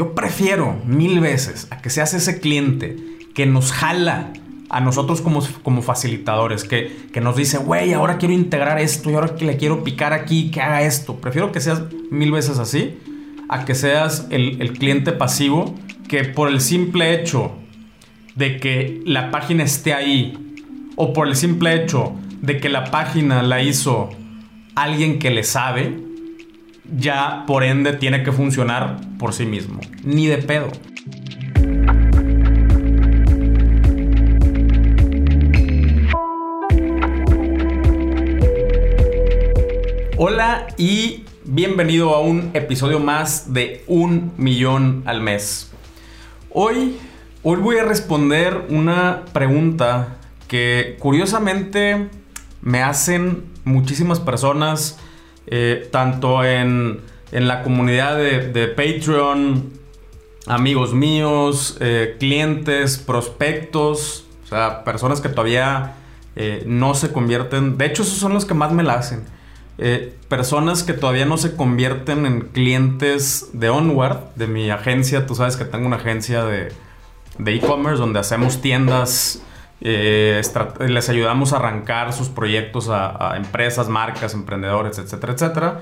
Yo prefiero mil veces a que seas ese cliente que nos jala a nosotros como, como facilitadores, que, que nos dice, güey, ahora quiero integrar esto y ahora que le quiero picar aquí, que haga esto. Prefiero que seas mil veces así a que seas el, el cliente pasivo que por el simple hecho de que la página esté ahí o por el simple hecho de que la página la hizo alguien que le sabe, ya por ende tiene que funcionar por sí mismo. Ni de pedo. Hola y bienvenido a un episodio más de Un Millón al Mes. Hoy, hoy voy a responder una pregunta que curiosamente me hacen muchísimas personas, eh, tanto en, la comunidad de, Patreon, amigos míos, eh, clientes, prospectos, o sea, personas que todavía eh, no se convierten, de hecho esos son los que más me la hacen. personas que todavía no se convierten en clientes de Onward, de mi agencia. Tú sabes que tengo una agencia de e-commerce donde hacemos tiendas eh, les ayudamos a arrancar sus proyectos a, empresas, marcas, emprendedores, etcétera, etcétera.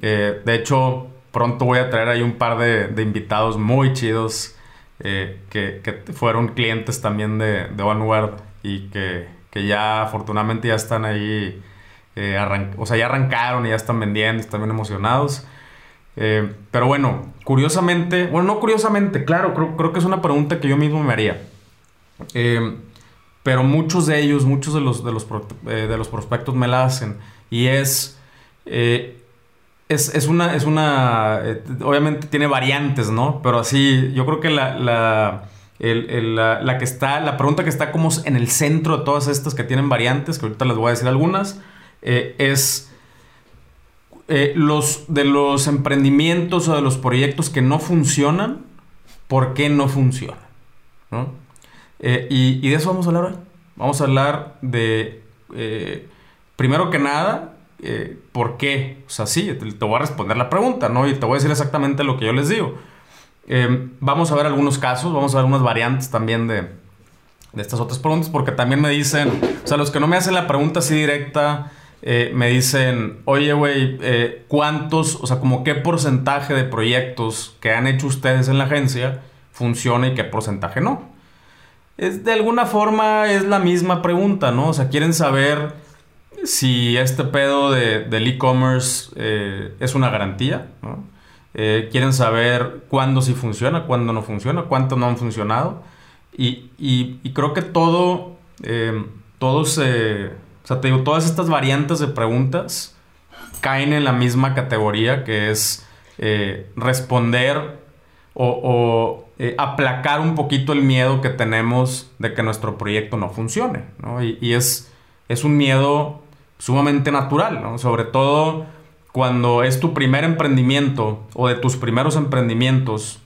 Eh, de hecho, pronto voy a traer ahí un par de, invitados muy chidos eh, que, fueron clientes también de, de Onward y que, ya afortunadamente ya están ahí, o sea, ya arrancaron y ya están vendiendo, están bien emocionados. pero bueno, curiosamente, bueno, no curiosamente, claro, creo, creo, que es una pregunta que yo mismo me haría. Pero muchos de ellos, muchos de los, de los, eh, de los prospectos me la hacen. Y es, eh, es, una, es una, eh, obviamente tiene variantes, ¿no? Pero así, yo creo que la, la, la, que está, la pregunta que está como en el centro de todas estas que tienen variantes, que ahorita les voy a decir algunas, es... los de los emprendimientos o de los proyectos que no funcionan, ¿por qué no funcionan? ¿No? Eh, y, de eso vamos a hablar hoy. Vamos a hablar de, eh, primero que nada, eh, ¿por qué? O sea, sí, te, voy a responder la pregunta, ¿no? Y te voy a decir exactamente lo que yo les digo. vamos a ver algunos casos, vamos a ver unas variantes también de, de estas otras preguntas, porque también me dicen, o sea, los que no me hacen la pregunta así directa, me dicen, oye, güey, ¿cuántos, o sea, como qué porcentaje de proyectos que han hecho ustedes en la agencia funciona y qué porcentaje no? Es, de alguna forma es la misma pregunta, ¿no? O sea, quieren saber si este pedo de, del e-commerce eh, es una garantía, ¿no? Eh, quieren saber cuándo sí funciona, cuándo no funciona, cuánto no han funcionado. Y, creo que todo, eh, todos, o sea, te digo, todas estas variantes de preguntas caen en la misma categoría que es responder o, eh, aplacar un poquito el miedo que tenemos de que nuestro proyecto no funcione. ¿no? Y, es, es un miedo sumamente natural, ¿no? sobre todo cuando es tu primer emprendimiento o de tus primeros emprendimientos,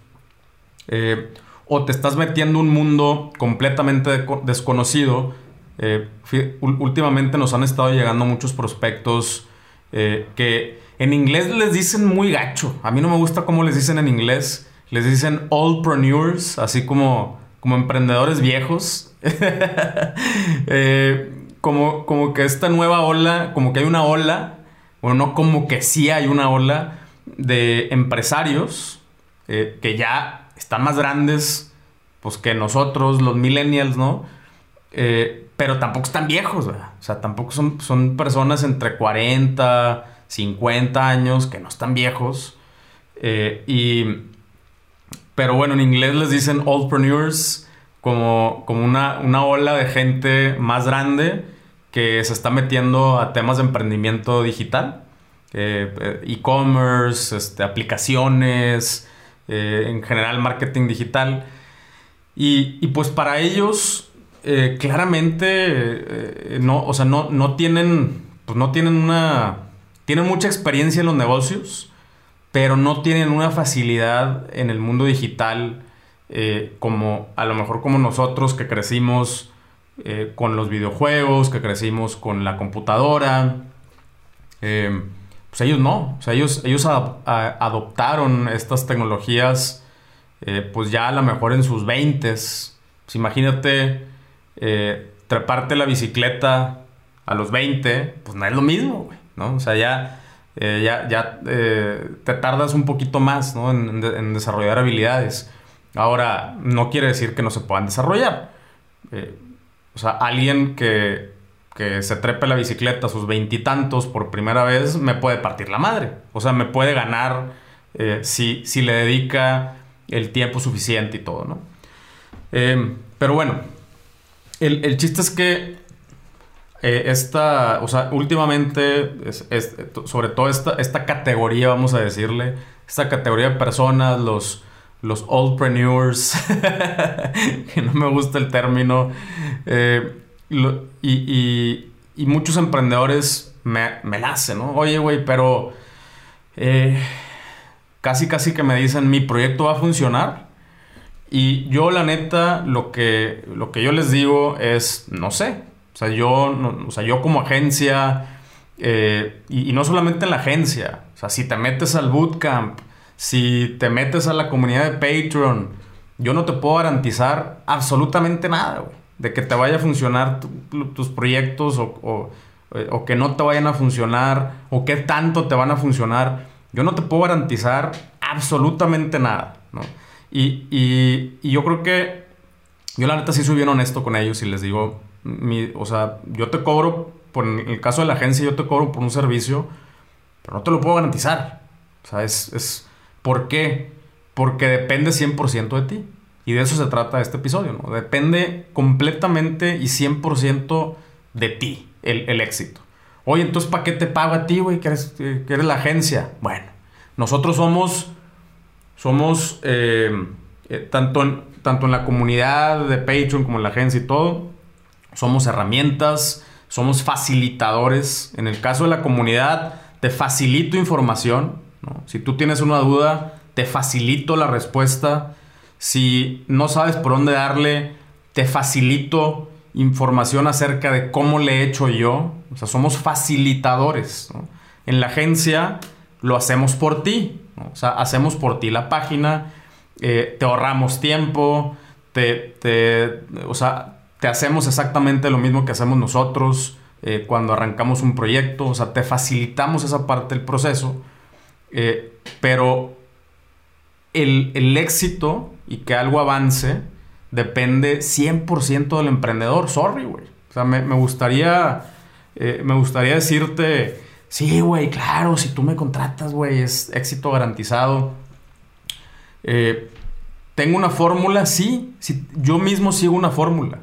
eh, o te estás metiendo un mundo completamente desconocido. Eh, últimamente nos han estado llegando muchos prospectos que en inglés les dicen muy gacho. A mí no me gusta cómo les dicen en inglés les dicen oldpreneurs, así como, como emprendedores viejos. Eh, como, como que esta nueva ola, como que hay una ola, bueno, no como que sí hay una ola de empresarios eh, que ya están más grandes pues que nosotros, los millennials, ¿no? Eh, pero tampoco están viejos, ¿verdad? O sea, tampoco son, son personas entre 40, 50 años que no están viejos. y pero bueno, en inglés les dicen oldpreneurs como, como una, una ola de gente más grande que se está metiendo a temas de emprendimiento digital, eh, e-commerce, este, aplicaciones, eh, en general marketing digital. Y, pues para ellos, eh, claramente, no, o sea, no, no tienen, pues no tienen una, tienen mucha experiencia en los negocios, pero no tienen una facilidad en el mundo digital eh, como a lo mejor como nosotros que crecimos eh, con los videojuegos, que crecimos con la computadora. Eh, pues ellos no, ellos, ellos adoptaron estas tecnologías pues ya a lo mejor en sus 20 pues imagínate treparte la bicicleta a los 20, pues no es lo mismo, güey, ¿no? O sea, ya, eh, ya, ya te tardas un poquito más, ¿no? En, desarrollar habilidades. Ahora, no quiere decir que no se puedan desarrollar. o sea, alguien que, que se trepe la bicicleta a sus veintitantos por primera vez me puede partir la madre. O sea, me puede ganar si, si le dedica el tiempo suficiente y todo, ¿no? Pero bueno, el, chiste es que eh, esta, o sea, últimamente, sobre todo esta, esta categoría, vamos a decirle, esta categoría de personas, los, los oldpreneurs, que no me gusta el término, eh, y, muchos emprendedores me, me la hacen, ¿no? Oye, güey, pero... Eh, casi casi que me dicen mi proyecto va a funcionar. Y yo la neta, lo que, lo que yo les digo es, no sé. O sea, yo, o sea, yo como agencia, eh, y, no solamente en la agencia, o sea, si te metes al bootcamp, si te metes a la comunidad de Patreon, yo no te puedo garantizar absolutamente nada, güey. De que te vaya a funcionar tus proyectos o, o que no te vayan a funcionar o qué tanto te van a funcionar yo no te puedo garantizar absolutamente nada, ¿no? Y, yo creo que yo la neta sí soy bien honesto con ellos y les digo, o sea, yo te cobro, por el caso de la agencia, yo te cobro por un servicio, pero no te lo puedo garantizar. O sea, es, es ¿por qué? Porque depende 100% de ti. Y de eso se trata este episodio, ¿no? Depende completamente y 100% de ti el, el éxito. Oye, entonces, ¿para qué te pago a ti, güey? Que eres, que eres la agencia. Bueno, nosotros somos, somos eh, eh, tanto, en, tanto en la comunidad de Patreon como en la agencia y todo, somos herramientas, somos facilitadores. En el caso de la comunidad, te facilito información. Si tú tienes una duda, te facilito la respuesta. Si no sabes por dónde darle, te facilito información acerca de cómo le he hecho yo. O sea, somos facilitadores. En la agencia lo hacemos por ti. O sea, hacemos por ti la página, eh, te ahorramos tiempo, te, o sea, hacemos exactamente lo mismo que hacemos nosotros eh, cuando arrancamos un proyecto. O sea, te facilitamos esa parte del proceso. Eh, pero el, el éxito y que algo avance depende 100% del emprendedor. Sorry, güey. O sea, me, gustaría, eh, me gustaría decirte, sí, güey, claro, si tú me contratas, güey, es éxito garantizado. ¿Tengo una fórmula? Sí, yo mismo sigo una fórmula.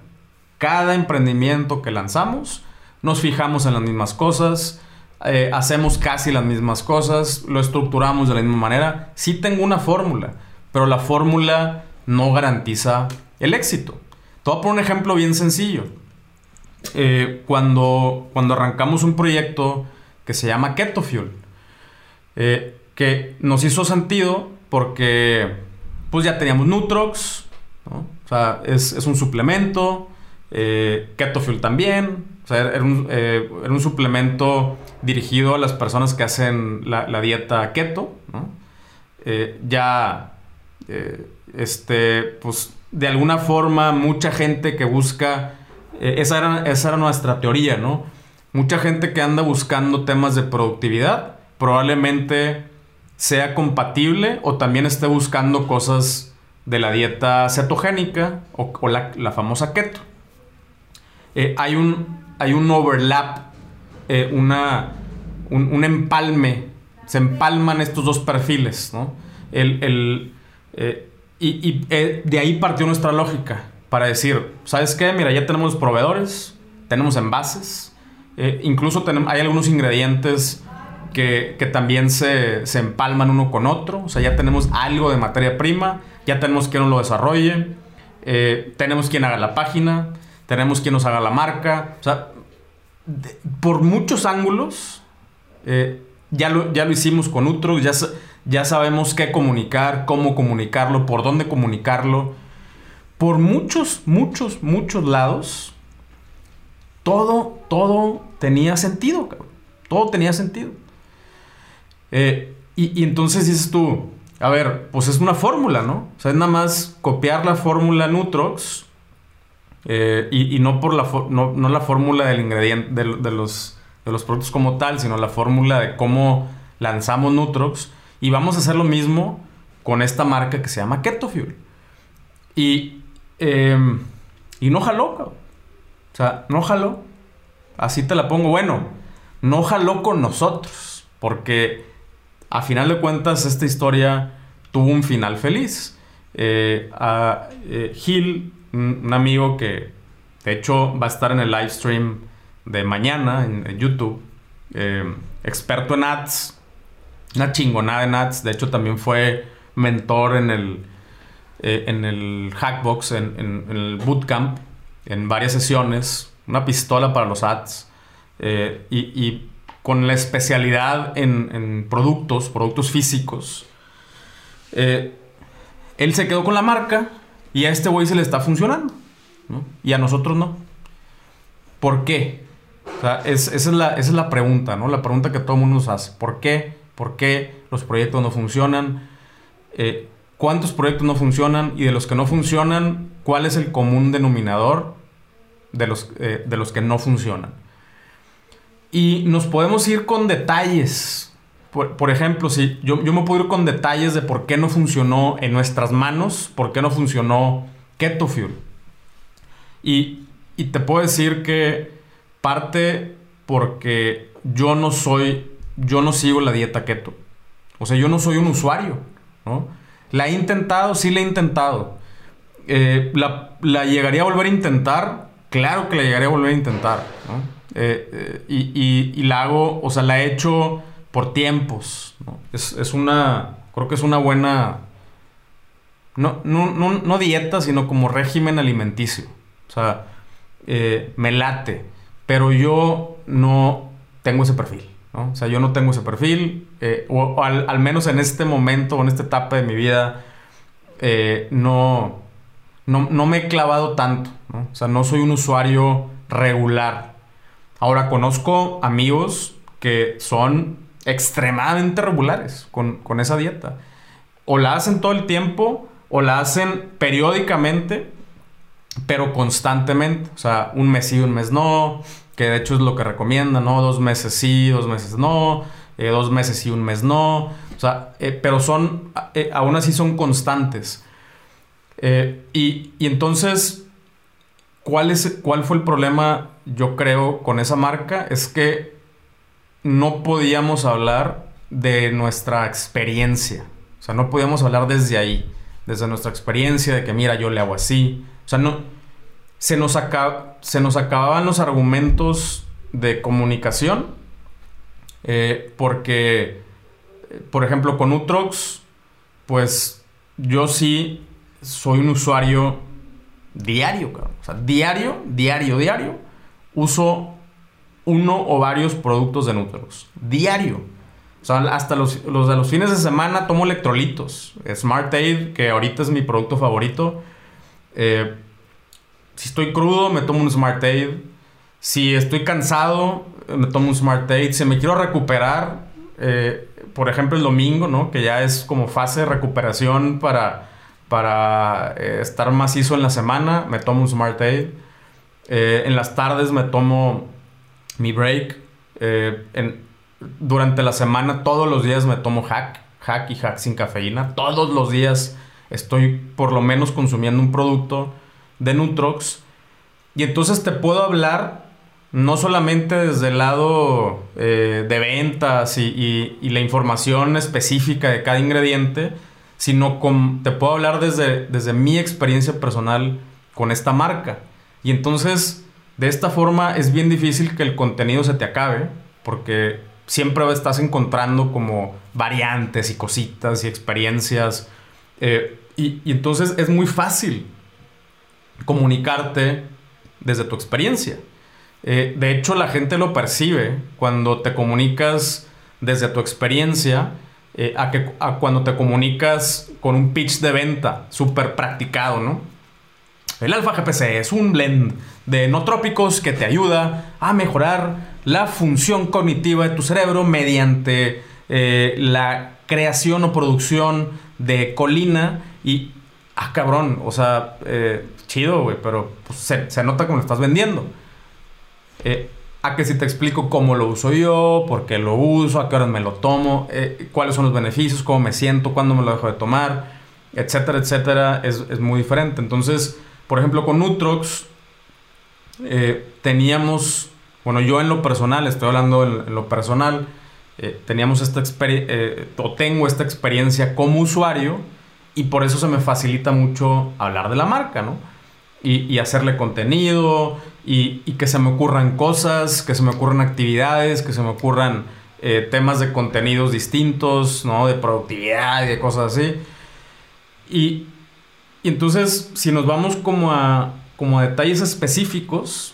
Cada emprendimiento que lanzamos, nos fijamos en las mismas cosas, eh, hacemos casi las mismas cosas, lo estructuramos de la misma manera. Sí tengo una fórmula, pero la fórmula no garantiza el éxito. Te voy a poner un ejemplo bien sencillo. Eh, cuando, cuando arrancamos un proyecto que se llama Keto Fuel, eh, que nos hizo sentido porque pues ya teníamos Nutrox, o sea, es, un suplemento, eh, Keto Fuel también, o sea, era un, suplemento dirigido a las personas que hacen la, dieta keto, ya, este, pues de alguna forma mucha gente que busca, eh, esa era nuestra teoría, ¿no? Mucha gente que anda buscando temas de productividad probablemente sea compatible o también esté buscando cosas de la dieta cetogénica o, la, famosa keto. Eh, hay, un, hay un overlap, eh, una, un, empalme, se empalman estos dos perfiles, ¿no? El, el y, eh, de ahí partió nuestra lógica para decir, ¿sabes qué? Mira, ya tenemos proveedores, tenemos envases, eh, incluso tenemos, hay algunos ingredientes que, también se, empalman uno con otro, o sea, ya tenemos algo de materia prima, ya tenemos quien lo desarrolle, eh, tenemos quien haga la página, tenemos quien nos haga la marca, o sea, por muchos ángulos, ya, lo, ya lo hicimos con otros ya ya sabemos qué comunicar, cómo comunicarlo, por dónde comunicarlo. Por muchos, muchos, muchos lados, todo, todo tenía sentido, cabrón. Todo tenía sentido. Eh, y, entonces dices tú, a ver, pues es una fórmula, ¿no? O sea, es nada más copiar la fórmula Nutrox eh, y, no por la, no, la fórmula del ingrediente, de, los, de los productos como tal, sino la fórmula de cómo lanzamos Nutrox. Y vamos a hacer lo mismo con esta marca que se llama Keto Fuel. Y, em, y no jaló, O sea, no jaló. Así te la pongo. Bueno, no jaló con nosotros. Porque a final de cuentas esta historia tuvo un final feliz. Eh, a eh, Gil, un, amigo que de hecho va a estar en el live stream de mañana en, YouTube, eh, experto en ads, una chingonada en ads, de hecho también fue mentor en el, en el Hackbox, en, el Bootcamp, en varias sesiones, una pistola para los ads. y, con la especialidad en, productos, productos físicos. Eh, él se quedó con la marca y a este güey se le está funcionando. Y a nosotros no. ¿Por qué? esa, es la, es la pregunta, ¿no? La pregunta que todo el mundo nos hace. ¿Por qué? ¿Por qué los proyectos no funcionan? Eh, ¿Cuántos proyectos no funcionan? Y de los que no funcionan, ¿cuál es el común denominador de los, eh, de los que no funcionan? Y nos podemos ir con detalles. Por, ejemplo, si yo, me puedo ir con detalles de por qué no funcionó en nuestras manos, por qué no funcionó Keto Fuel. Y, y te puedo decir que parte porque yo no soy, yo no sigo la dieta keto. O sea, yo no soy un usuario, ¿no? La he intentado, sí la he intentado. Eh, la, llegaría a volver a intentar? Claro que la llegaría a volver a intentar. Eh, eh, y, la hago, o sea, la he hecho por tiempos. Es, una, creo que es una buena, no, no, dieta, sino como régimen alimenticio. O sea, eh, me late, pero yo no tengo ese perfil. O sea, yo no tengo ese perfil, o, al, menos en este momento, en esta etapa de mi vida, no, no, no, me he clavado tanto. O sea, no soy un usuario regular Ahora, conozco amigos que son extremadamente regulares con, esa dieta. O la hacen todo el tiempo o la hacen periódicamente, pero constantemente. O sea, un mes sí, un mes no, que de hecho es lo que recomienda, ¿no? Dos meses sí, dos meses no, eh, dos meses sí, un mes no. O sea, eh, pero son, eh, aún así son constantes. y, y entonces ¿Cuál, es, ¿Cuál fue el problema, yo creo, con esa marca? Es que no podíamos hablar de nuestra experiencia. O sea, no podíamos hablar desde ahí, desde nuestra experiencia, de que mira, yo le hago así. O sea, no. Se nos, se nos acababan los argumentos de comunicación. Eh, porque, por ejemplo, con Utrox, pues yo sí soy un usuario diario, diario, diario, diario, uso uno o varios productos de Nutrox. Diario. O sea, hasta los, de los fines de semana tomo electrolitos. Smart Aid, que ahorita es mi producto favorito. Eh, si estoy crudo, me tomo un Smart Aid. Si estoy cansado, me tomo un Smart Aid. Si me quiero recuperar, eh, por ejemplo, el domingo, ¿no? Que ya es como fase de recuperación para eh, estar macizo en la semana, me tomo un Smart Aid. En las tardes me tomo mi break. Eh, durante la semana, todos los días me tomo hack. Hack y hack sin cafeína. Todos los días estoy por lo menos consumiendo un producto de Nutrox. Y entonces te puedo hablar no solamente desde el lado de ventas y la información específica de cada ingrediente, sino te puedo hablar desde, desde mi experiencia personal con esta marca. Y entonces, de esta forma es bien difícil que el contenido se te acabe, porque siempre estás encontrando como variantes y cositas y experiencias. Eh, y, entonces es muy fácil comunicarte desde tu experiencia. Eh, de hecho, la gente lo percibe cuando te comunicas desde tu experiencia eh, a, que, a cuando te comunicas con un pitch de venta súper practicado, ¿no? El alfa GPC es un blend de no trópicos que te ayuda a mejorar la función cognitiva de tu cerebro mediante eh, la creación o producción de colina y, ah, cabrón, o sea, eh, chido, güey, pero pues, se, nota como lo estás vendiendo. Eh, a que si te explico cómo lo uso yo, por qué lo uso, a qué horas me lo tomo, cuáles son los beneficios, cómo me siento, cuándo me lo dejo de tomar, etcétera, etcétera, es, muy diferente. Entonces, por ejemplo, con Nutrox teníamos, bueno, yo en lo personal, estoy hablando en lo personal, eh, teníamos esta eh, o tengo esta experiencia como usuario y por eso se me facilita mucho hablar de la marca, ¿no? Y, hacerle contenido y, que se me ocurran cosas, que se me ocurran actividades, que se me ocurran eh, temas de contenidos distintos, ¿no? De productividad y de cosas así. Y, entonces, si nos vamos como a, como a detalles específicos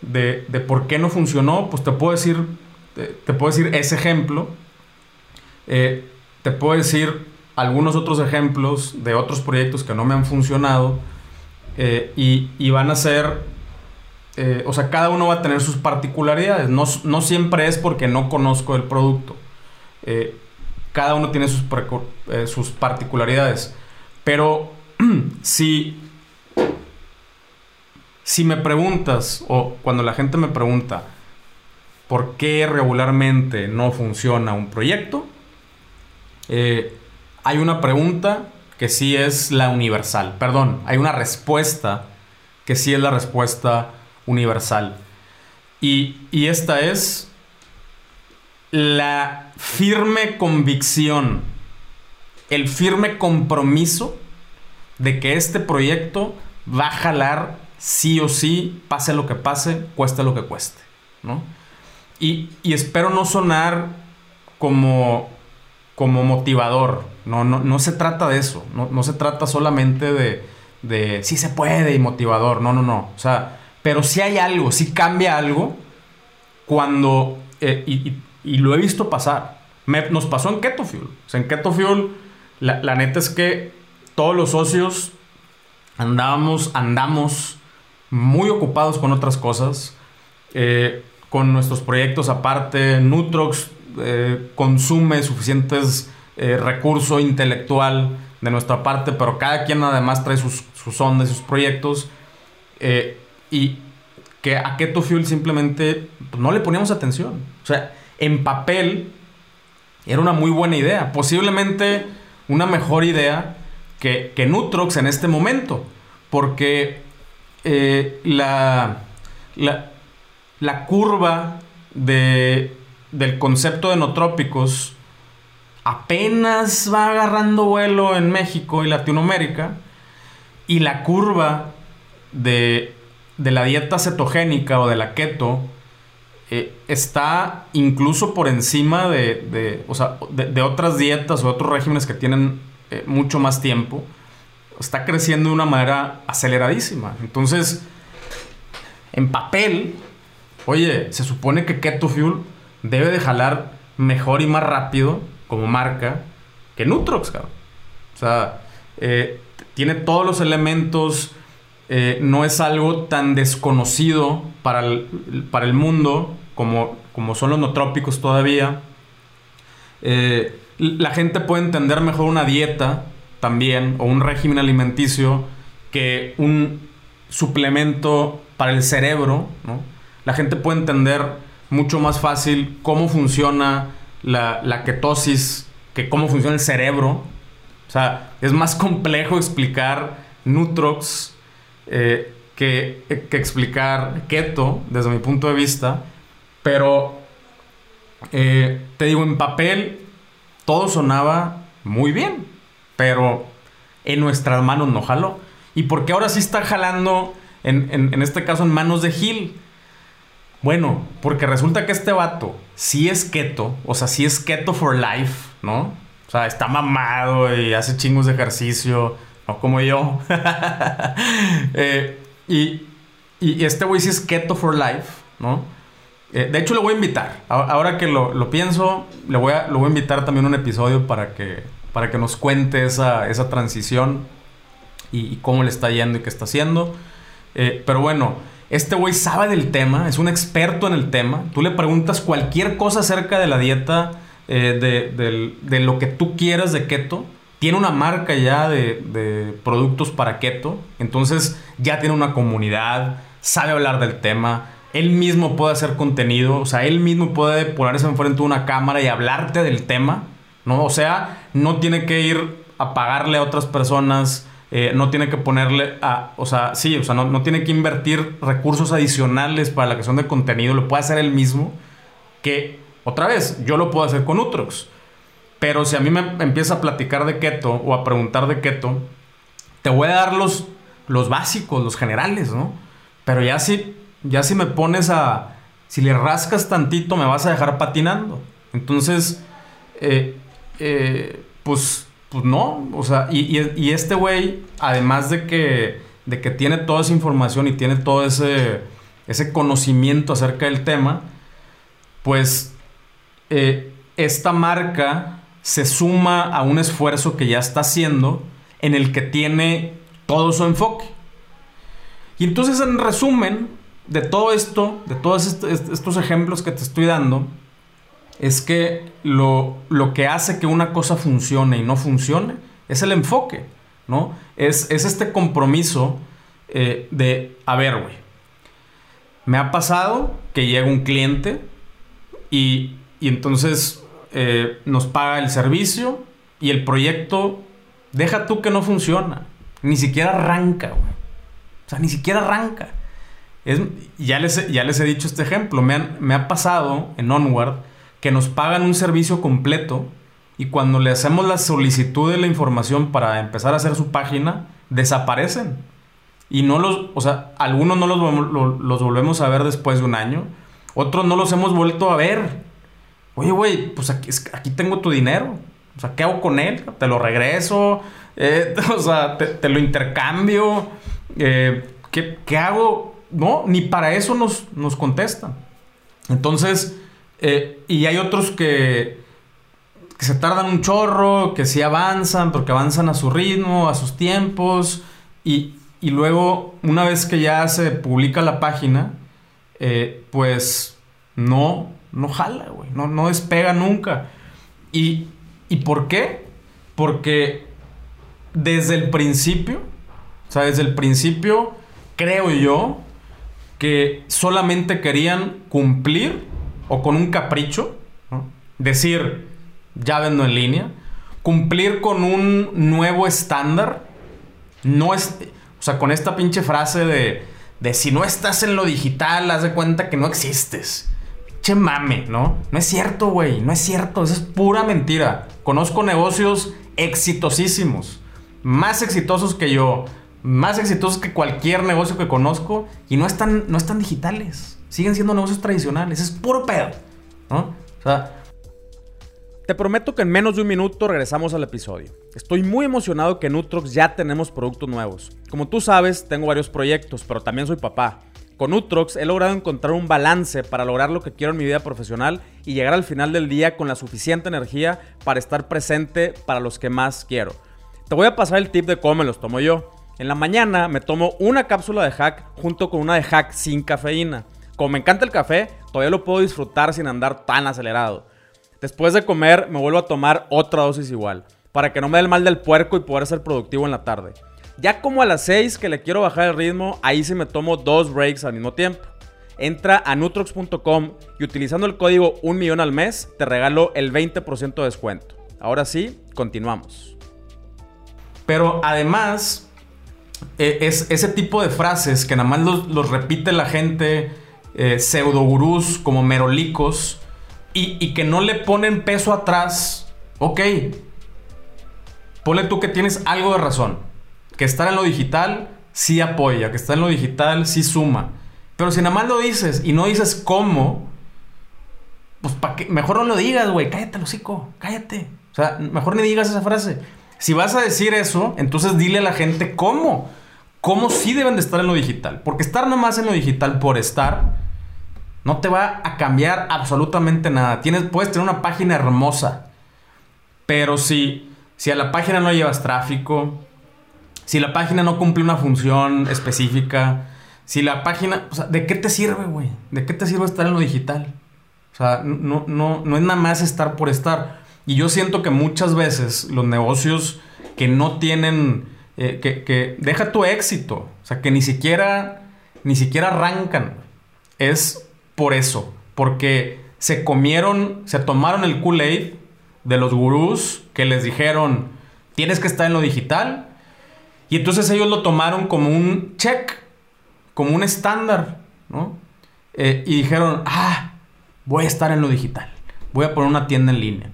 de, de por qué no funcionó, pues te puedo decir te, puedo decir ese ejemplo. Eh, te puedo decir algunos otros ejemplos de otros proyectos que no me han funcionado eh, y, van a ser, eh, o sea, cada uno va a tener sus particularidades. No, siempre es porque no conozco el producto. cada uno tiene sus, sus particularidades. Pero si, si me preguntas, o cuando la gente me pregunta, por qué regularmente no funciona un proyecto, eh, hay una pregunta que sí es la universal. Perdón, hay una respuesta que sí es la respuesta universal. Y, y esta es la firme convicción, el firme compromiso de que este proyecto va a jalar sí o sí, pase lo que pase, cueste lo que cueste, ¿no? Y, espero no sonar como, como motivador. No, no, se trata de eso. No, se trata solamente de, de sí se puede y motivador. No, no, no. O sea, pero si hay algo, si cambia algo cuando. Eh, y, lo he visto pasar. nos pasó en Keto Fuel. O sea, en Keto Fuel, la, la neta es que todos los socios andábamos, andamos muy ocupados con otras cosas. Eh, con nuestros proyectos aparte. Nutrox eh, consume suficientes eh, recurso intelectual de nuestra parte, pero cada quien además trae sus, sus ondas sus proyectos. Eh, y que a Keto Fuel simplemente no le poníamos atención. O sea, en papel era una muy buena idea. Posiblemente una mejor idea que, Nutrox en este momento. Porque la, la, la curva de, del concepto de nootrópicos apenas va agarrando vuelo en México y Latinoamérica y la curva de, de la dieta cetogénica o de la keto eh, está incluso por encima de, de, otras dietas o otros regímenes que tienen eh, mucho más tiempo. Está creciendo de una manera aceleradísima. Entonces, en papel, Oye, se supone que Keto Fuel debe de jalar mejor y más rápido como marca que Nutrox, cabrón. O sea, eh, tiene todos los elementos, eh, no es algo tan desconocido para el, para el mundo como, como son los nootrópicos todavía. Eh, la gente puede entender mejor una dieta también o un régimen alimenticio que un suplemento para el cerebro, ¿no? la gente puede entender mucho más fácil cómo funciona la, ketosis, que cómo funciona el cerebro. O sea, es más complejo explicar Nutrox eh, que, explicar keto, desde mi punto de vista. Pero, eh, te digo, en papel todo sonaba muy bien, pero en nuestras manos no jaló. ¿Y porque ahora sí está jalando, en, este caso, en manos de Gil? Bueno, porque resulta que este vato sí es keto, o sea, sí es keto for life, ¿no? O sea, está mamado y hace chingos de ejercicio, no como yo. Eh, y, este güey sí es keto for life, ¿no? Eh, de hecho, lo voy a invitar. Ahora que lo, pienso, le voy a, invitar también un episodio para que, para que nos cuente esa, transición y, cómo le está yendo y qué está haciendo. Eh, pero bueno, este güey sabe del tema, es un experto en el tema. Tú le preguntas cualquier cosa acerca de la dieta eh, de, lo que tú quieras de keto. Tiene una marca ya de productos para keto. Entonces ya tiene una comunidad, sabe hablar del tema. Él mismo puede hacer contenido, o sea, él mismo puede ponerse enfrente de una cámara y hablarte del tema, ¿no? O sea, no tiene que ir a pagarle a otras personas eh, no tiene que ponerle a, o sea, sí, o sea, no, tiene que invertir recursos adicionales para la creación de contenido, lo puede hacer él mismo, que otra vez, yo lo puedo hacer con Utrox. Pero si a mí me empieza a platicar de keto o a preguntar de keto, te voy a dar los, los básicos, los generales, ¿no? Pero ya si, ya si me pones a, si le rascas tantito, me vas a dejar patinando. Entonces, eh, eh, pues pues no, o sea, y, este güey, además de que, de que tiene toda esa información y tiene todo ese, ese conocimiento acerca del tema, pues eh, esta marca se suma a un esfuerzo que ya está haciendo en el que tiene todo su enfoque. Y entonces, en resumen de todo esto, de todos estos ejemplos que te estoy dando, es que lo, que hace que una cosa funcione y no funcione es el enfoque, ¿no? Es, este compromiso eh, de, a ver, güey, me ha pasado que llega un cliente y, entonces eh, nos paga el servicio y el proyecto, deja tú que no funciona, ni siquiera arranca, güey. O sea, ni siquiera arranca. Es, ya, les, ya les he dicho este ejemplo, me, me ha pasado en Onward que nos pagan un servicio completo y cuando le hacemos la solicitud de la información para empezar a hacer su página, desaparecen. Y no los, o sea, algunos no los, los volvemos a ver después de un año, otros no los hemos vuelto a ver. Oye, güey, pues aquí, aquí, tengo tu dinero. O sea, ¿qué hago con él? ¿Te lo regreso? Eh, o sea, te, lo intercambio. Eh, ¿qué, hago? No, ni para eso nos, nos contestan. Entonces, eh, y hay otros que, se tardan un chorro, que sí avanzan, porque avanzan a su ritmo, a sus tiempos. Y, luego, una vez que ya se publica la página, eh, pues no, no jala, güey. No, no despega nunca. Y, ¿Y por qué? Porque desde el principio, o sea, desde el principio, creo yo que solamente querían cumplir o con un capricho, decir, ya vendo en línea, cumplir con un nuevo estándar, no es, o sea, con esta pinche frase de, de si no estás en lo digital, haz de cuenta que no existes. Che mame, ¿no? No es cierto, güey, no es cierto, eso es pura mentira. Conozco negocios exitosísimos, más exitosos que yo, más exitosos que cualquier negocio que conozco y no están, no están digitales siguen siendo negocios tradicionales. Es puro pedo. ¿no? O sea. Te prometo que en menos de un minuto regresamos al episodio. Estoy muy emocionado que en Utrox ya tenemos productos nuevos. Como tú sabes, tengo varios proyectos, pero también soy papá. Con Utrox he logrado encontrar un balance para lograr lo que quiero en mi vida profesional y llegar al final del día con la suficiente energía para estar presente para los que más quiero. Te voy a pasar el tip de cómo me los tomo yo. En la mañana me tomo una cápsula de hack junto con una de hack sin cafeína. Como me encanta el café, todavía lo puedo disfrutar sin andar tan acelerado. Después de comer, me vuelvo a tomar otra dosis igual, para que no me dé el mal del puerco y poder ser productivo en la tarde. Ya como a las 6 que le quiero bajar el ritmo, ahí sí me tomo dos breaks al mismo tiempo. Entra a nutrox.com y utilizando el código 1 millón al mes te regalo el 20% de descuento. Ahora sí, continuamos. Pero además, e, es ese tipo de frases que nada más los, repite la gente eh, pseudogurús como merolicos y, que no le ponen peso atrás, ok, ponle tú que tienes algo de razón, que estar en lo digital sí apoya, que estar en lo digital sí suma, pero si nada más lo dices y no dices cómo, pues ¿para mejor no lo digas, güey, cállate, hocico, cállate. O sea, mejor ni digas esa frase. Si vas a decir eso, entonces dile a la gente cómo. Cómo sí deben de estar en lo digital. Porque estar nomás en lo digital por estar no te va a cambiar absolutamente nada. Tienes, puedes tener una página hermosa. Pero si, si a la página no llevas tráfico, si la página no cumple una función específica, si la página... O sea, ¿de qué te sirve, güey? ¿De qué te sirve estar en lo digital? O sea, no, no, no es nada más estar por estar. Y yo siento que muchas veces los negocios que no tienen, eh, que, que, deja tu éxito, o sea, que ni siquiera, ni siquiera arrancan, es por eso, porque se comieron, se tomaron el Kool-Aid de los gurús que les dijeron, tienes que estar en lo digital, y entonces ellos lo tomaron como un check, como un estándar, ¿no? Eh, y dijeron, ah, voy a estar en lo digital, voy a poner una tienda en línea,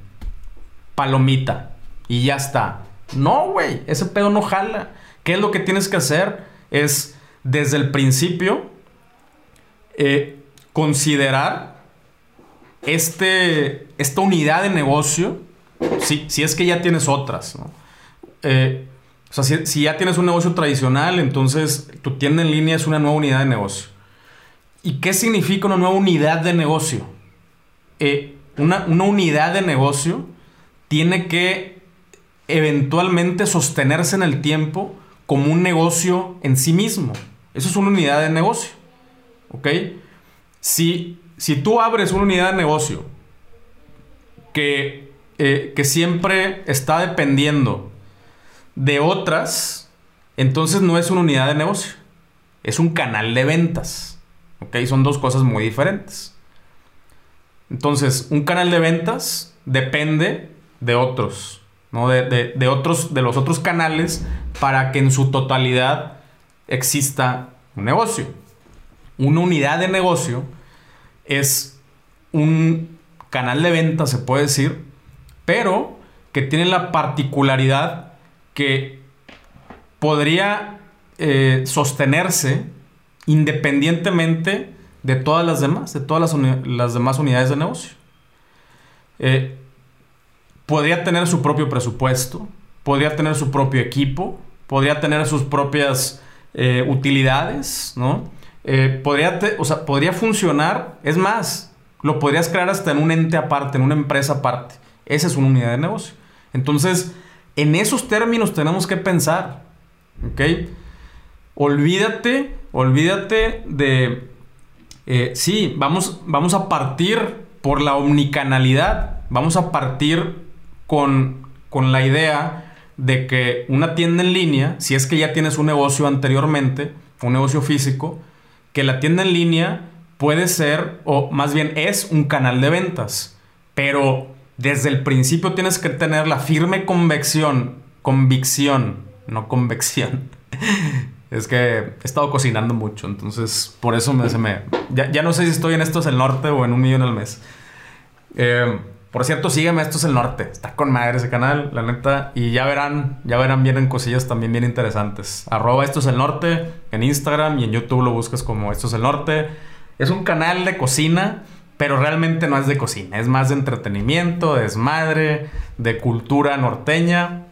palomita, y ya está. No, güey, ese pedo no jala. ¿Qué es lo que tienes que hacer? Es desde el principio eh, considerar este, esta unidad de negocio, si, es que ya tienes otras. Eh, o sea, si, ya tienes un negocio tradicional, entonces tu tienda en línea es una nueva unidad de negocio. ¿Y qué significa una nueva unidad de negocio? Eh, una, una unidad de negocio tiene que eventualmente sostenerse en el tiempo como un negocio en sí mismo. Eso es una unidad de negocio. ¿Ok? Si, si tú abres una unidad de negocio que, eh, que siempre está dependiendo de otras, entonces no es una unidad de negocio. Es un canal de ventas. ¿Ok? Son dos cosas muy diferentes. Entonces, un canal de ventas depende de otros, ¿no? De, de, otros, de los otros canales para que en su totalidad exista un negocio. Una unidad de negocio es un canal de ventas, se puede decir, pero que tiene la particularidad que podría eh, sostenerse independientemente de todas las demás, de todas las, demás unidades de negocio. Eh, podría tener su propio presupuesto, podría tener su propio equipo, podría tener sus propias eh, utilidades, ¿no? podría, o sea, podría funcionar, es más, lo podrías crear hasta en un ente aparte, en una empresa aparte. Esa es una unidad de negocio. Entonces, en esos términos tenemos que pensar. ¿Ok? Olvídate, olvídate de... Eh, sí, vamos, vamos a partir por la omnicanalidad. Vamos a partir con, con la idea de que una tienda en línea, si es que ya tienes un negocio anteriormente, un negocio físico, que la tienda en línea puede ser, o más bien es un canal de ventas, pero desde el principio tienes que tener la firme convicción, convicción, no convección. es que he estado cocinando mucho, entonces por eso me, se me... Ya, no sé si estoy en Esto es el Norte o en un millón al mes. Eh, por cierto, sígueme Esto es el Norte. Está con madre ese canal, la neta. Y ya verán, ya verán, vienen cosillas también bien interesantes. Arroba Esto es el Norte en Instagram y en YouTube lo buscas como Esto es el Norte. Es un canal de cocina pero realmente no es de cocina, es más de entretenimiento, de desmadre, de cultura norteña.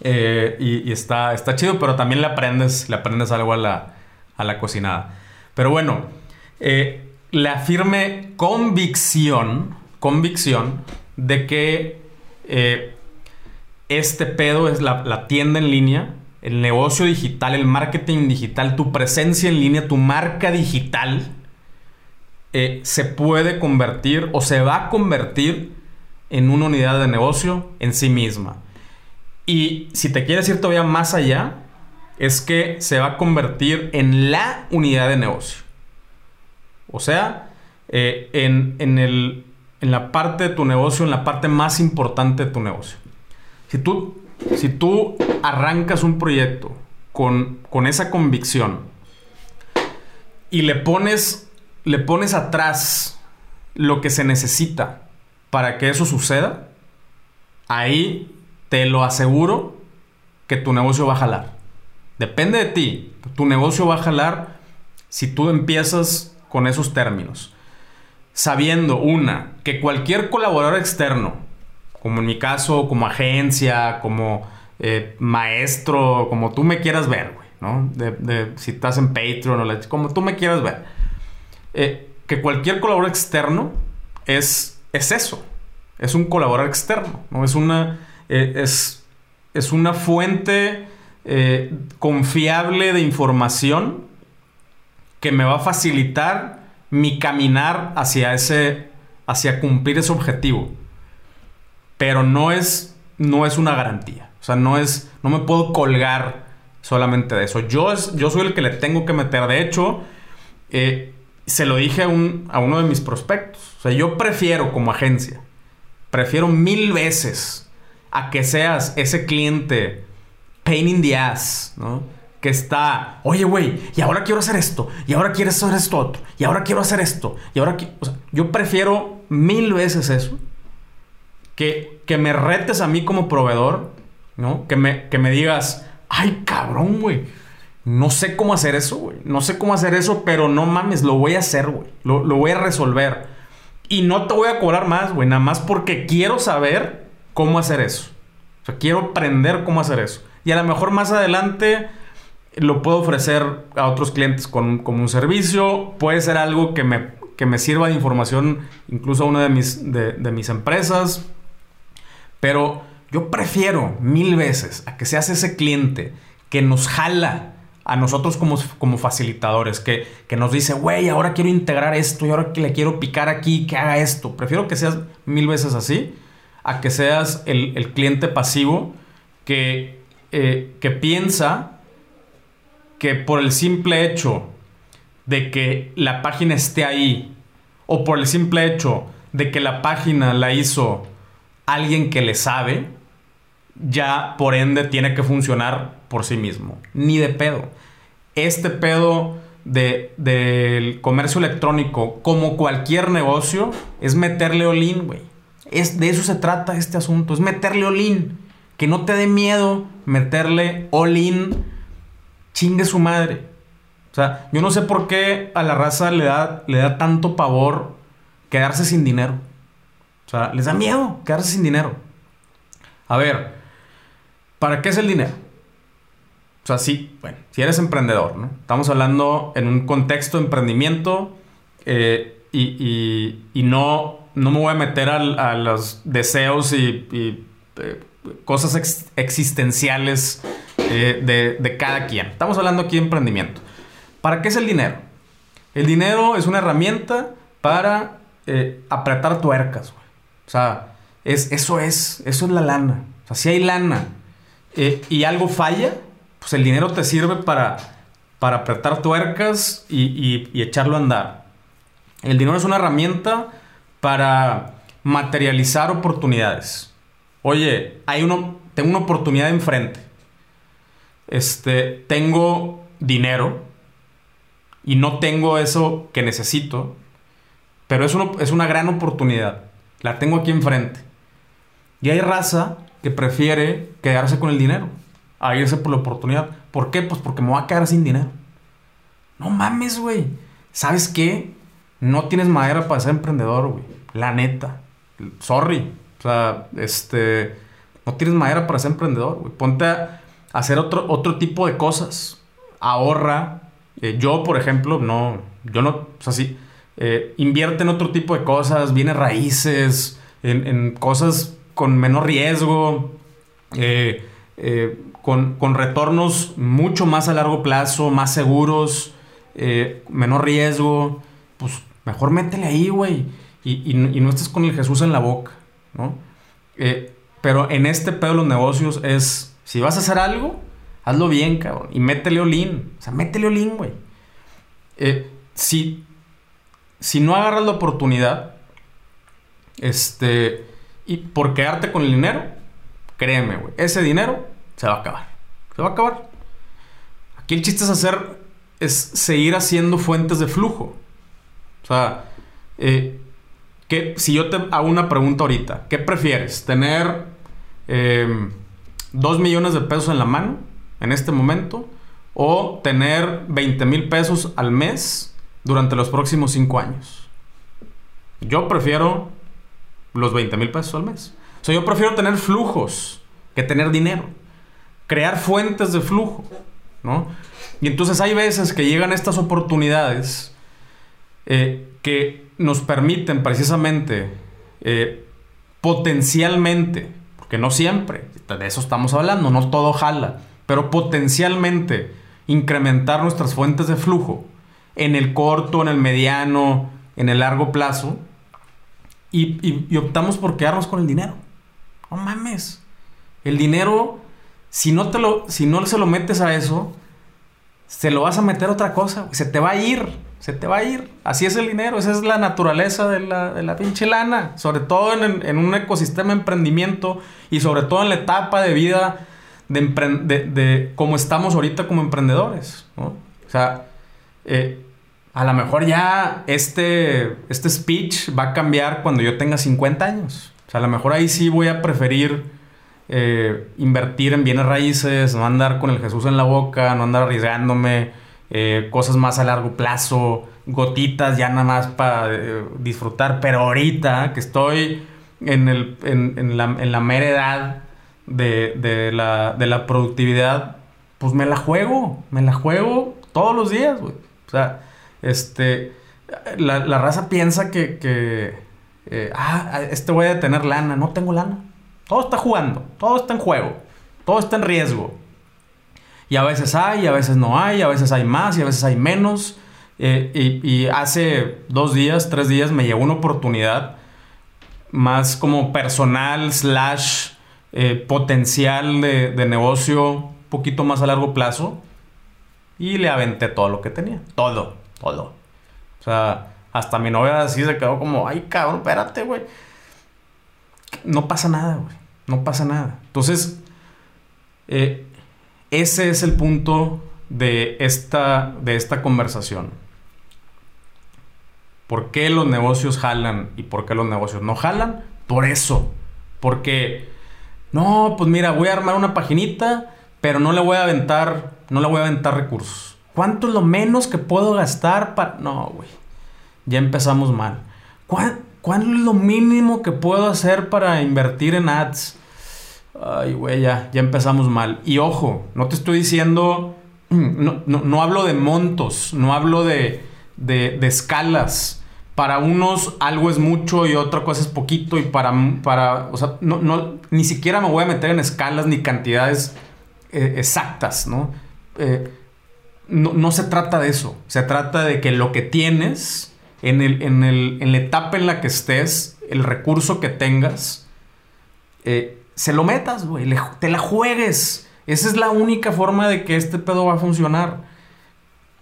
Eh, y, está, está chido, pero también le aprendes, le aprendes algo a la, a la cocinada. Pero bueno, eh, la firme convicción, convicción de que eh, este pedo es la, tienda en línea, el negocio digital, el marketing digital, tu presencia en línea, tu marca digital eh, se puede convertir o se va a convertir en una unidad de negocio en sí misma. Y si te quieres ir todavía más allá, es que se va a convertir en la unidad de negocio. O sea, eh, en, en, la parte de tu negocio, en la parte más importante de tu negocio. Si tú, si tú arrancas un proyecto con, con esa convicción y le pones le pones atrás lo que se necesita para que eso suceda, ahí te lo aseguro que tu negocio va a jalar. Depende de ti. Tu negocio va a jalar si tú empiezas con esos términos. Sabiendo, una, que cualquier colaborador externo, como en mi caso, como agencia, como eh, maestro, como tú me quieras ver, ¿no? De, si estás en Patreon o como tú me quieras ver eh, que cualquier colaborador externo es, es eso. Es un colaborador externo. ¿no? Es, una, eh, es, es, una fuente confiable de información que me va a facilitar mi caminar hacia ese, hacia cumplir ese objetivo. Pero no es, no es una garantía. O sea, no es, no me puedo colgar solamente de eso. Yo, es, yo soy el que le tengo que meter. De hecho, eh, se lo dije a, un, a uno de mis prospectos. O sea, yo prefiero como agencia, prefiero mil veces a que seas ese cliente pain in the ass, ¿no? Que está, oye, güey, y ahora quiero hacer esto, y ahora quiero hacer esto otro, y ahora quiero hacer esto, y ahora quiero... O sea, yo prefiero mil veces eso que, que me retes a mí como proveedor, ¿no? Que me, que me digas, ay, cabrón, güey. No sé cómo hacer eso, güey. No sé cómo hacer eso, pero no mames, lo voy a hacer, güey. Lo, lo, voy a resolver. Y no te voy a cobrar más, güey. Nada más porque quiero saber cómo hacer eso. O sea, quiero aprender cómo hacer eso. Y a lo mejor más adelante lo puedo ofrecer a otros clientes con, como un servicio. Puede ser algo que me, que me sirva de información incluso a una de mis, de, de mis empresas. Pero yo prefiero mil veces a que seas ese cliente que nos jala a nosotros como, como facilitadores, que, que nos dice, güey, ahora quiero integrar esto y ahora que le quiero picar aquí, que haga esto. Prefiero que seas mil veces así a que seas el, el cliente pasivo que, eh, que piensa que por el simple hecho de que la página esté ahí o por el simple hecho de que la página la hizo alguien que le sabe, ya por ende tiene que funcionar por sí mismo. Ni de pedo. Este pedo de, del comercio electrónico, como cualquier negocio, es meterle olín, güey. Es, de eso se trata este asunto, es meterle olín. Que no te dé miedo meterle olín, chingue su madre. O sea, yo no sé por qué a la raza le da, le da tanto pavor quedarse sin dinero. O sea, les da miedo quedarse sin dinero. A ver, ¿para qué es el dinero? O sea, sí, bueno, si eres emprendedor, ¿no? Estamos hablando en un contexto de emprendimiento eh, y, y, y, no, no me voy a meter a, a los deseos y, y eh, cosas ex existenciales eh, de, de, cada quien. Estamos hablando aquí de emprendimiento. ¿Para qué es el dinero? El dinero es una herramienta para eh, apretar tuercas. O sea, es, eso es, eso es la lana. Si hay lana y algo falla, pues el dinero te sirve para, para apretar tuercas y, y, y, echarlo a andar. El dinero es una herramienta para materializar oportunidades. Oye, hay uno, tengo una oportunidad enfrente. Este, tengo dinero y no tengo eso que necesito, pero es, es una gran oportunidad. La tengo aquí enfrente. Y hay raza que prefiere quedarse con el dinero a irse por la oportunidad. ¿Por qué? Pues porque me voy a quedar sin dinero. No mames, güey. ¿Sabes qué? No tienes madera para ser emprendedor, güey. La neta. Sorry. O sea, este. No tienes madera para ser emprendedor, güey. Ponte a hacer otro, otro tipo de cosas. Ahorra. Eh, yo, por ejemplo, no. Yo no. O sea. Eh, invierte en otro tipo de cosas. Viene raíces. En, en cosas con menor riesgo. Eh, con, con, retornos mucho más a largo plazo, más seguros, menor riesgo, pues mejor métele ahí, güey. Y, y, no estés con el Jesús en la boca, ¿no? Pero en este pedo de los negocios es, si vas a hacer algo, hazlo bien, cabrón. Y métele olín. O sea, métele olín, güey. Eh, si, si no agarras la oportunidad, este, y por quedarte con el dinero, créeme, güey, ese dinero se va a acabar. Se va a acabar. Aquí el chiste es hacer, es seguir haciendo fuentes de flujo. O sea, eh, que, si yo te hago una pregunta ahorita, ¿qué prefieres? ¿Tener eh, 2 millones de pesos en la mano en este momento? ¿O tener 20 mil pesos al mes durante los próximos 5 años? Yo prefiero los 20 mil pesos al mes. O sea, yo prefiero tener flujos que tener dinero crear fuentes de flujo, ¿no? Y entonces hay veces que llegan estas oportunidades eh, que nos permiten precisamente, eh, potencialmente, porque no siempre, de eso estamos hablando, no todo jala, pero potencialmente incrementar nuestras fuentes de flujo en el corto, en el mediano, en el largo plazo, y, optamos por quedarnos con el dinero. No mames. El dinero, si no, te lo, si no se lo metes a eso, se lo vas a meter a otra cosa. Se te va a ir. Se te va a ir. Así es el dinero. Esa es la naturaleza de la, de la pinche lana. Sobre todo en, en, un ecosistema de emprendimiento y sobre todo en la etapa de vida de, de, de como estamos ahorita como emprendedores. O sea, eh, a lo mejor ya este, este speech va a cambiar cuando yo tenga 50 años. O sea, a lo mejor ahí sí voy a preferir eh, invertir en bienes raíces, no andar con el Jesús en la boca, no andar arriesgándome, eh, cosas más a largo plazo, gotitas ya nada más para eh, disfrutar. Pero ahorita que estoy en, el, en, la, en la mera edad de, de, la, de la productividad, pues me la juego, me la juego todos los días. O sea, este, la, raza piensa que, que eh, ah, este voy a tener lana. No tengo lana. Todo está jugando, todo está en juego, todo está en riesgo. Y a veces hay, a veces no hay, a veces hay más y a veces hay menos. Eh, y, hace dos días, tres días me llegó una oportunidad más como personal slash eh, potencial de, de negocio un poquito más a largo plazo. Y le aventé todo lo que tenía. Todo. Todo. O sea, hasta mi novia así se quedó como, ay, cabrón, espérate, güey. No pasa nada, güey. No pasa nada. Entonces, eh, ese es el punto de esta, de esta conversación. ¿Por qué los negocios jalan y por qué los negocios no jalan? Por eso. Porque, no, pues mira, voy a armar una paginita, pero no le voy a aventar, no le voy a aventar recursos. ¿Cuánto es lo menos que puedo gastar para.? No, güey. Ya empezamos mal. ¿Cuánto es lo mínimo que puedo hacer para invertir en ads? Ay, güey, ya, ya empezamos mal. Y ojo, no te estoy diciendo. No, hablo de montos, no hablo de, de, escalas. Para unos algo es mucho y otra cosa es poquito. Y para. para o sea, no, no, ni siquiera me voy a meter en escalas ni cantidades eh, exactas, ¿no? Eh, no, se trata de eso. Se trata de que lo que tienes, en, el, en, el, en la etapa en la que estés, el recurso que tengas, eh, se lo metas, güey. Te la juegues. Esa es la única forma de que este pedo va a funcionar.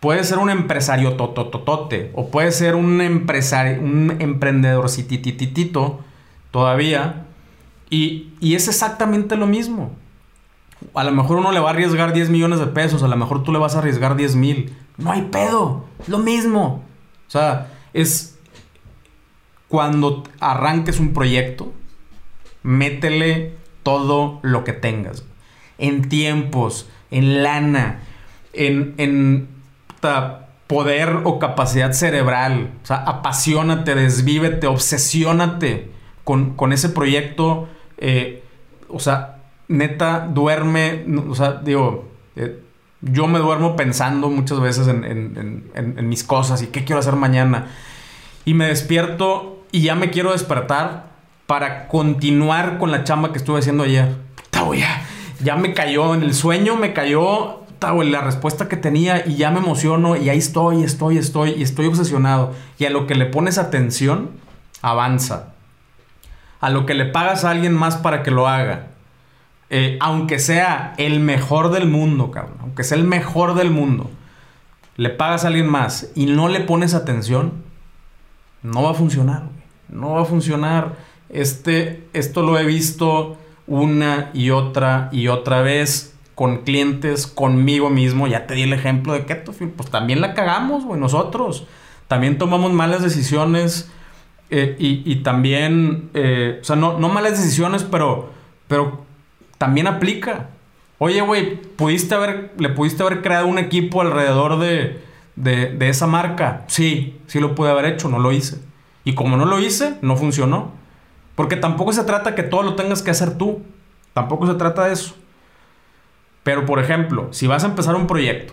Puede ser un empresario totototote. O puede ser un empresario, un emprendedor citititito todavía. Y, y es exactamente lo mismo a lo mejor uno le va a arriesgar 10 millones de pesos, a lo mejor tú le vas a arriesgar 10 mil. No hay pedo, lo mismo. O sea, es cuando arranques un proyecto, métele todo lo que tengas. En tiempos, en lana, en, en poder o capacidad cerebral. O sea, apasionate, desvívete, obsesiónate con, con ese proyecto. Eh, o sea, neta duerme, o sea, digo, eh, yo me duermo pensando muchas veces en, mis cosas y qué quiero hacer mañana. Y me despierto y ya me quiero despertar para continuar con la chamba que estuve haciendo ayer. ya, ya me cayó en el sueño, me cayó la respuesta que tenía y ya me emociono y ahí estoy, estoy, estoy y estoy obsesionado. Y a lo que le pones atención, avanza. A lo que le pagas a alguien más para que lo haga, eh, aunque sea el mejor del mundo, cabrón, aunque sea el mejor del mundo, le pagas a alguien más y no le pones atención, no va a funcionar, No va a funcionar. Este, esto lo he visto una y otra y otra vez con clientes, conmigo mismo. Ya te di el ejemplo de Ketofil. Pues también la cagamos, güey, nosotros. También tomamos malas decisiones. Eh, y, también, eh, o sea, no, no malas decisiones, pero, pero también aplica. Oye, güey, pudiste haber, le pudiste haber creado un equipo alrededor de, de, esa marca. Sí, sí lo pude haber hecho, no lo hice. Y como no lo hice, no funcionó. Porque tampoco se trata que todo lo tengas que hacer tú. Tampoco se trata de eso. Pero, por ejemplo, si vas a empezar un proyecto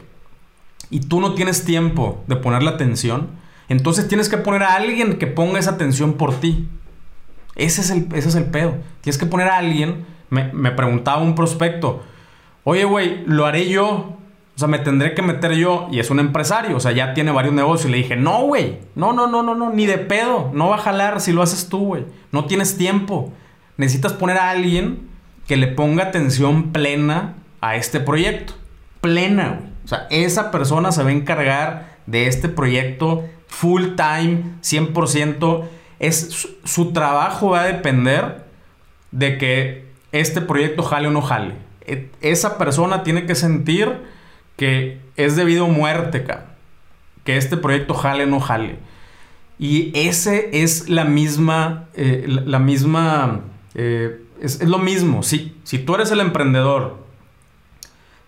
y tú no tienes tiempo de ponerle atención, entonces tienes que poner a alguien que ponga esa atención por ti. Ese es el, ese es el pedo. Tienes que poner a alguien me, preguntaba un prospecto, oye, güey, lo haré yo O sea, me tendré que meter yo y es un empresario, o sea, ya tiene varios negocios. Y le dije, no, güey, no, no, no, no, no, ni de pedo, no va a jalar si lo haces tú, güey. No tienes tiempo. Necesitas poner a alguien que le ponga atención plena a este proyecto. Plena, güey. O sea, esa persona se va a encargar de este proyecto full time, 100%. Es, su, trabajo va a depender de que este proyecto jale o no jale. E, esa persona tiene que sentir que es debido a muerte, cabrón. Que este proyecto jale o no jale. Y ese es la misma, eh, la, misma, eh, es, lo mismo. Si, si tú eres el emprendedor,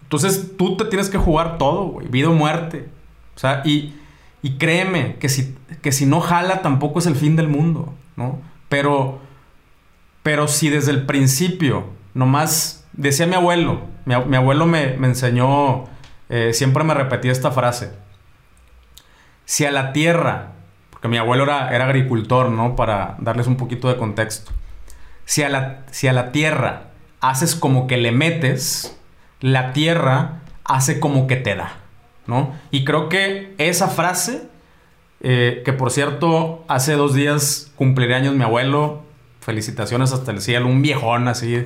entonces tú te tienes que jugar todo, vida o muerte. O sea, y, y créeme que si, que si no jala tampoco es el fin del mundo, ¿no? Pero, pero si desde el principio, nomás, decía mi abuelo, mi, mi abuelo me, me enseñó eh, siempre me repetía esta frase. Si a la tierra, porque mi abuelo era, agricultor, ¿no? Para darles un poquito de contexto. Si a, la, si a la tierra haces como que le metes, la tierra hace como que te da, ¿no? Y creo que esa frase, eh, que por cierto, hace dos días cumpliré años mi abuelo, felicitaciones hasta el cielo, un viejón así,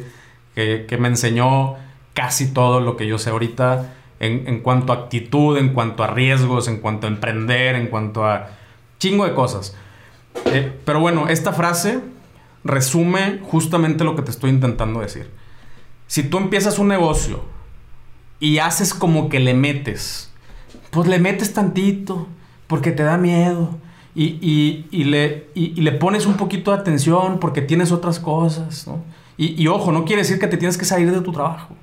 que, que me enseñó casi todo lo que yo sé ahorita en, cuanto a actitud, en cuanto a riesgos, en cuanto a emprender, en cuanto a chingo de cosas. Eh, pero bueno, esta frase resume justamente lo que te estoy intentando decir. Si tú empiezas un negocio y haces como que le metes, pues le metes tantito, porque te da miedo. Y, le, le, pones un poquito de atención porque tienes otras cosas. Y, ojo, no quiere decir que te tienes que salir de tu trabajo.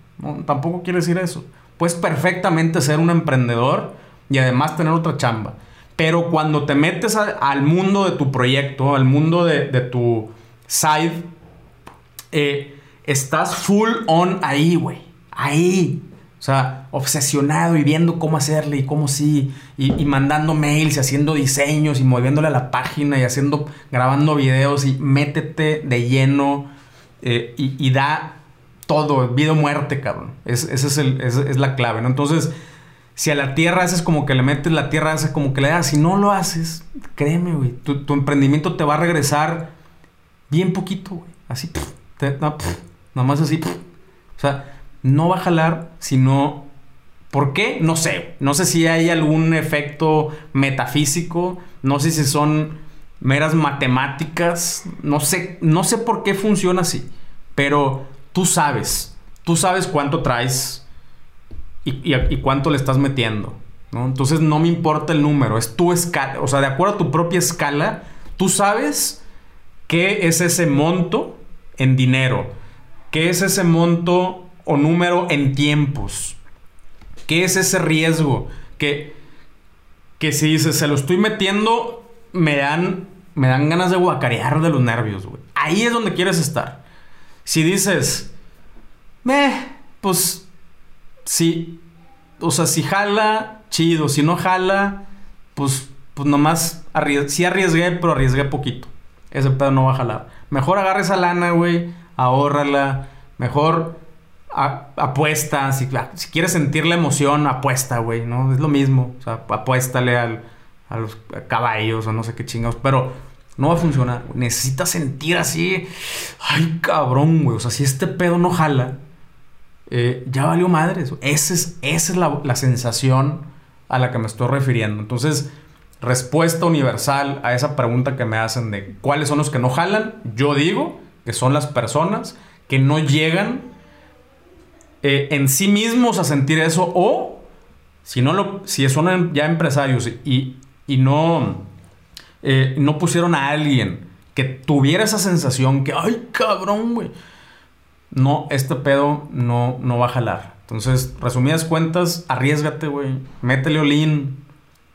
Tampoco quiere decir eso. Puedes perfectamente ser un emprendedor y además tener otra chamba. Pero cuando te metes al mundo de tu proyecto, al mundo de, tu side, eh, estás full on ahí, güey. Ahí. O sea, obsesionado y viendo cómo hacerle y cómo sí. Y, mandando mails y haciendo diseños y moviéndole a la página y haciendo, grabando videos y métete de lleno eh, y, y, da todo, vida o muerte, cabrón. Es, esa es, la clave, ¿no? Entonces, si a la tierra haces como que le metes, la tierra hace como que le das. Si no lo haces, créeme, güey, tu, emprendimiento te va a regresar bien poquito, güey. Así, nada más así. O sea, no va a jalar si no... ¿Por qué? No sé. No sé si hay algún efecto metafísico. No sé si son meras matemáticas. No sé, no sé por qué funciona así. Pero tú sabes, tú sabes cuánto traes y, cuánto le estás metiendo. ¿no? Entonces no me importa el número, es tu escala, o sea, de acuerdo a tu propia escala, tú sabes qué es ese monto en dinero, qué es ese monto o número en tiempos, qué es ese riesgo, que, que si dices, se lo estoy metiendo, me dan, me dan ganas de guacarear de los nervios, güey. Ahí es donde quieres estar. Si dices, meh, pues sí, o sea, si jala, chido, si no jala, pues, pues nomás sí arriesgué, pero arriesgué poquito. Ese pedo no va a jalar. Mejor agarra esa lana, güey, ahórrala, mejor apuesta, si, si, quieres sentir la emoción, apuesta, güey, ¿no? Es lo mismo, o sea, apuéstale al, a los caballos o no sé qué chingados, pero no va a funcionar. Necesitas sentir así. Ay, cabrón, güey. O sea, si este pedo no jala, eh, ya valió madres. Esa es, esa es la, sensación a la que me estoy refiriendo. Entonces, respuesta universal a esa pregunta que me hacen de cuáles son los que no jalan, yo digo que son las personas que no llegan eh, en sí mismos a sentir eso o si no lo si son ya empresarios y, y no eh, no pusieron a alguien que tuviera esa sensación que, ay, cabrón, güey. No, este pedo no, no va a jalar. Entonces, resumidas cuentas, arriesgate, güey. Métele olín.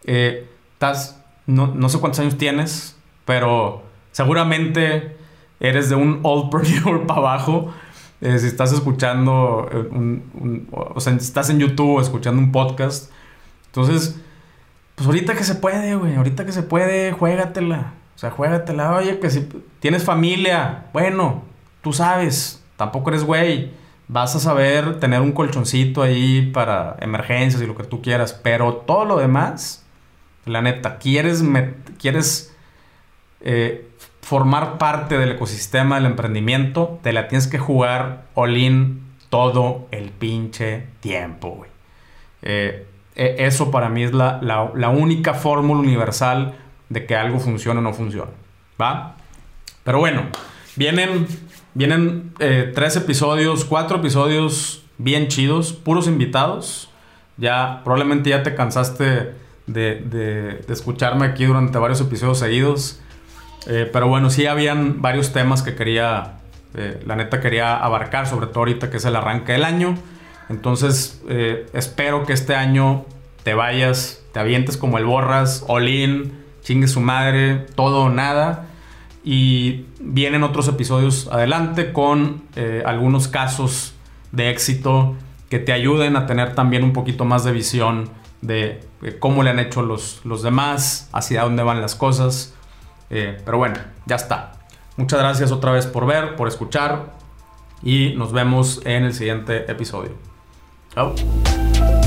Eh, estás, no, no sé cuántos años tienes, pero seguramente eres de un old preneur para abajo. Eh, si estás escuchando, un, o sea, estás en YouTube escuchando un podcast. Entonces, pues ahorita que se puede, güey. Ahorita que se puede, juégatela. O sea, juégatela. Oye, que si tienes familia, bueno, tú sabes, tampoco eres güey. vas a saber tener un colchoncito ahí para emergencias y lo que tú quieras, pero todo lo demás, la neta, quieres, quieres eh, formar parte del ecosistema del emprendimiento, te la tienes que jugar all todo el pinche tiempo, güey. Eh, e, eso para mí es la, la única fórmula universal de que algo funcione o no funcione, ¿va? Pero bueno, vienen Vienen eh, tres episodios, cuatro episodios bien chidos, puros invitados. Ya probablemente ya te cansaste de, escucharme aquí durante varios episodios seguidos. Eh, pero bueno, sí habían varios temas que quería, eh, la neta quería abarcar, sobre todo ahorita que es el arranque del año. Entonces espero que este año te vayas, te avientes como el borras, all in, chingue su madre, todo o nada. Y vienen otros episodios adelante con eh, algunos casos de éxito que te ayuden a tener también un poquito más de visión de cómo le han hecho los, los demás, hacia dónde van las cosas. Eh, pero bueno, ya está. Muchas gracias otra vez por ver, por escuchar y nos vemos en el siguiente episodio. Tchau.